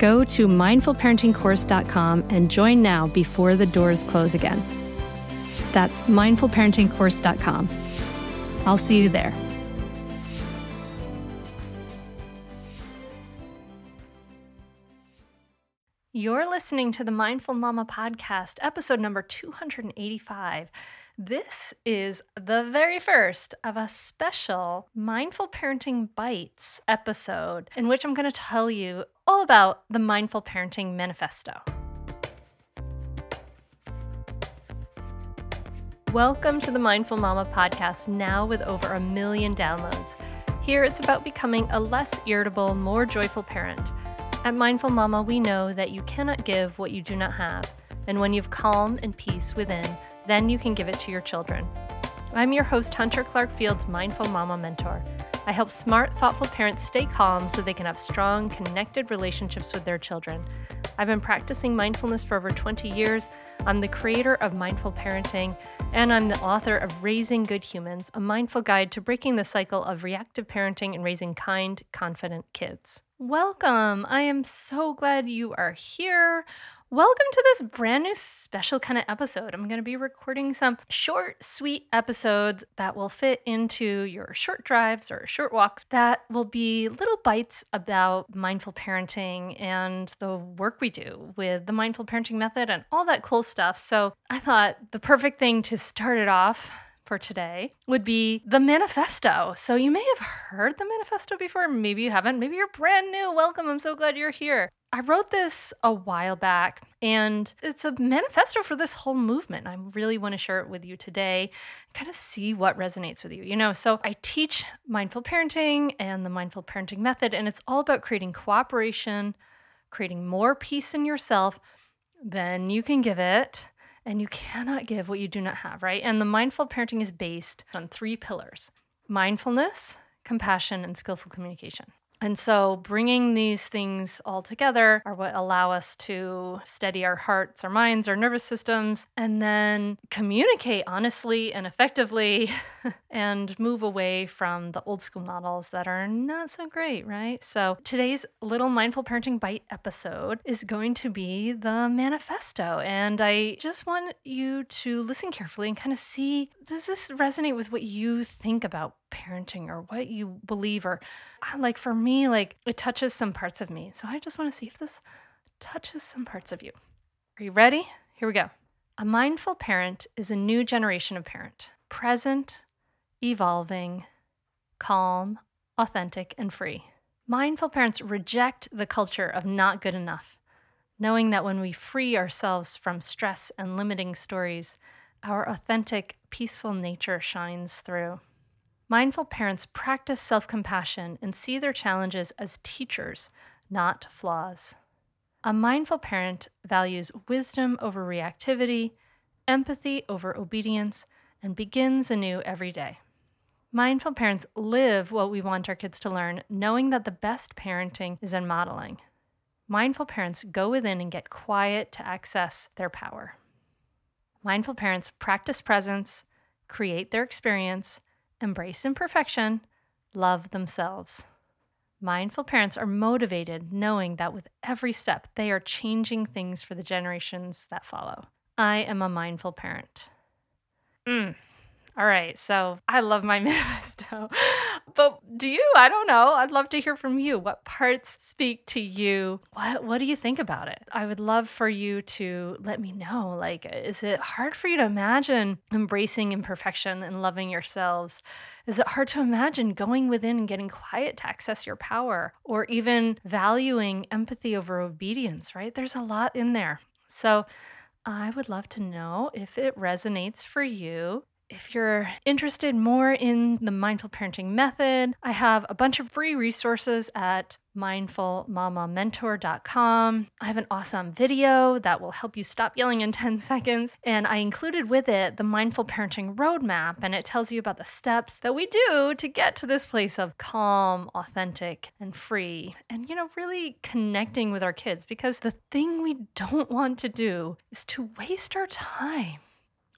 Go to mindfulparentingcourse.com and join now before the doors close again. That's mindfulparentingcourse.com. I'll see you there. You're listening to the Mindful Mama podcast, episode number 285. This is the very first of a special Mindful Parenting Bites episode in which I'm going to tell you all about the Mindful Parenting Manifesto. Welcome to the Mindful Mama podcast, now with over a million downloads. Here it's about becoming a less irritable, more joyful parent. At Mindful Mama, we know that you cannot give what you do not have. And when you've calm and peace within, then you can give it to your children. I'm your host, Hunter Clarke Fields, Mindful Mama Mentor. I help smart, thoughtful parents stay calm so they can have strong, connected relationships with their children. I've been practicing mindfulness for over 20 years. I'm the creator of Mindful Parenting, and I'm the author of Raising Good Humans, a mindful guide to breaking the cycle of reactive parenting and raising kind, confident kids. Welcome. I am so glad you are here. Welcome to this brand new special kind of episode. I'm going to be recording some short, sweet episodes that will fit into your short drives or short walks that will be little bites about mindful parenting and the work we do with the mindful parenting method and all that cool stuff. So I thought the perfect thing to start it off for today would be the manifesto. So you may have heard the manifesto before, maybe you haven't, maybe you're brand new. Welcome. I'm so glad you're here. I wrote this a while back, and it's a manifesto for this whole movement. I really want to share it with you today, kind of see what resonates with you. You know, so I teach mindful parenting and the mindful parenting method, and it's all about creating cooperation, creating more peace in yourself than you can give it and you cannot give what you do not have, right? And the mindful parenting is based on three pillars mindfulness, compassion, and skillful communication. And so, bringing these things all together are what allow us to steady our hearts, our minds, our nervous systems, and then communicate honestly and effectively and move away from the old school models that are not so great, right? So, today's little mindful parenting bite episode is going to be the manifesto. And I just want you to listen carefully and kind of see does this resonate with what you think about parenting or what you believe or like for me like it touches some parts of me. So i just want to see if this touches some parts of you. Are you ready? Here we go. A mindful parent is a new generation of parent. Present evolving calm authentic and free. Mindful parents reject the culture of not good enough knowing that when we free ourselves from stress and limiting stories our authentic peaceful nature shines through Mindful parents practice self compassion and see their challenges as teachers, not flaws. A mindful parent values wisdom over reactivity, empathy over obedience, and begins anew every day. Mindful parents live what we want our kids to learn, knowing that the best parenting is in modeling. Mindful parents go within and get quiet to access their power. Mindful parents practice presence, create their experience, embrace imperfection, love themselves. Mindful parents are motivated knowing that with every step, they are changing things for the generations that follow. I am a mindful parent. Mm. All right, so I love my manifesto. But do you? I don't know. I'd love to hear from you. What parts speak to you? What what do you think about it? I would love for you to let me know. Like is it hard for you to imagine embracing imperfection and loving yourselves? Is it hard to imagine going within and getting quiet to access your power or even valuing empathy over obedience, right? There's a lot in there. So I would love to know if it resonates for you if you're interested more in the mindful parenting method, I have a bunch of free resources at mindfulmamamentor.com. I have an awesome video that will help you stop yelling in 10 seconds. And I included with it the mindful parenting roadmap, and it tells you about the steps that we do to get to this place of calm, authentic, and free. And, you know, really connecting with our kids because the thing we don't want to do is to waste our time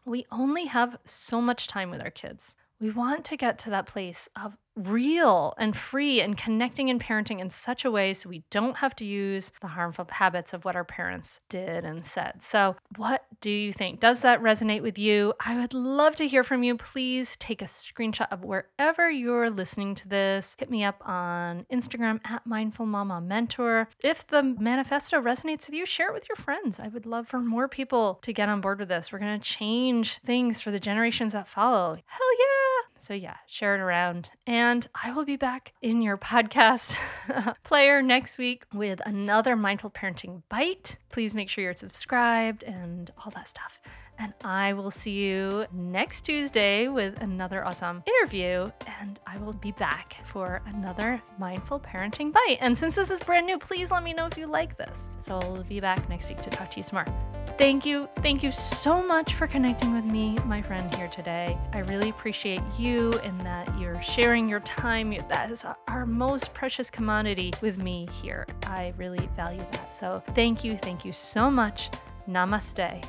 we only have so much time with our kids. We want to get to that place of real and free and connecting and parenting in such a way so we don't have to use the harmful habits of what our parents did and said. So, what do you think? Does that resonate with you? I would love to hear from you. Please take a screenshot of wherever you're listening to this. Hit me up on Instagram at Mindful Mama Mentor. If the manifesto resonates with you, share it with your friends. I would love for more people to get on board with this. We're going to change things for the generations that follow. Hell yeah! So, yeah, share it around. And I will be back in your podcast player next week with another Mindful Parenting Bite. Please make sure you're subscribed and all that stuff. And I will see you next Tuesday with another awesome interview. And I will be back for another Mindful Parenting Bite. And since this is brand new, please let me know if you like this. So I'll be back next week to talk to you some more. Thank you. Thank you so much for connecting with me, my friend, here today. I really appreciate you and that you're sharing your time. That is our most precious commodity with me here. I really value that. So thank you. Thank you so much. Namaste.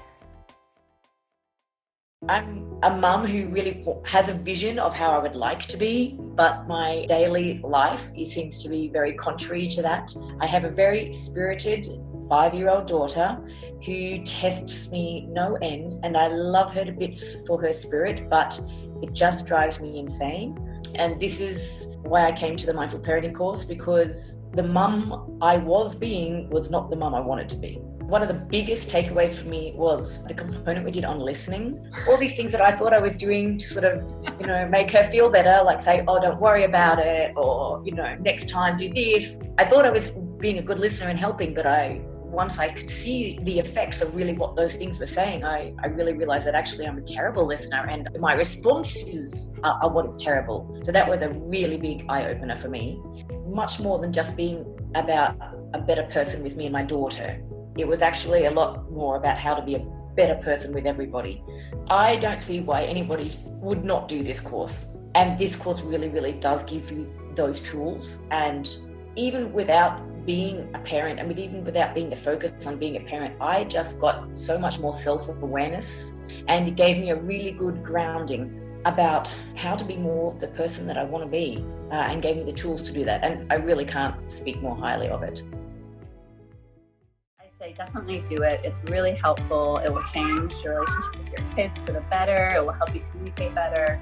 I'm a mum who really has a vision of how I would like to be, but my daily life seems to be very contrary to that. I have a very spirited five year old daughter who tests me no end, and I love her to bits for her spirit, but it just drives me insane. And this is why I came to the mindful parenting course because the mum I was being was not the mum I wanted to be one of the biggest takeaways for me was the component we did on listening. All these things that I thought I was doing to sort of, you know, make her feel better, like say, oh, don't worry about it, or, you know, next time do this. I thought I was being a good listener and helping, but I, once I could see the effects of really what those things were saying, I, I really realized that actually I'm a terrible listener and my responses are, are what is terrible. So that was a really big eye opener for me. Much more than just being about a better person with me and my daughter it was actually a lot more about how to be a better person with everybody. I don't see why anybody would not do this course. And this course really, really does give you those tools. And even without being a parent and with even without being the focus on being a parent, I just got so much more self awareness and it gave me a really good grounding about how to be more the person that I want to be uh, and gave me the tools to do that. And I really can't speak more highly of it I'd say definitely do it. It's really helpful. It will change your relationship with your kids for the better. It will help you communicate better.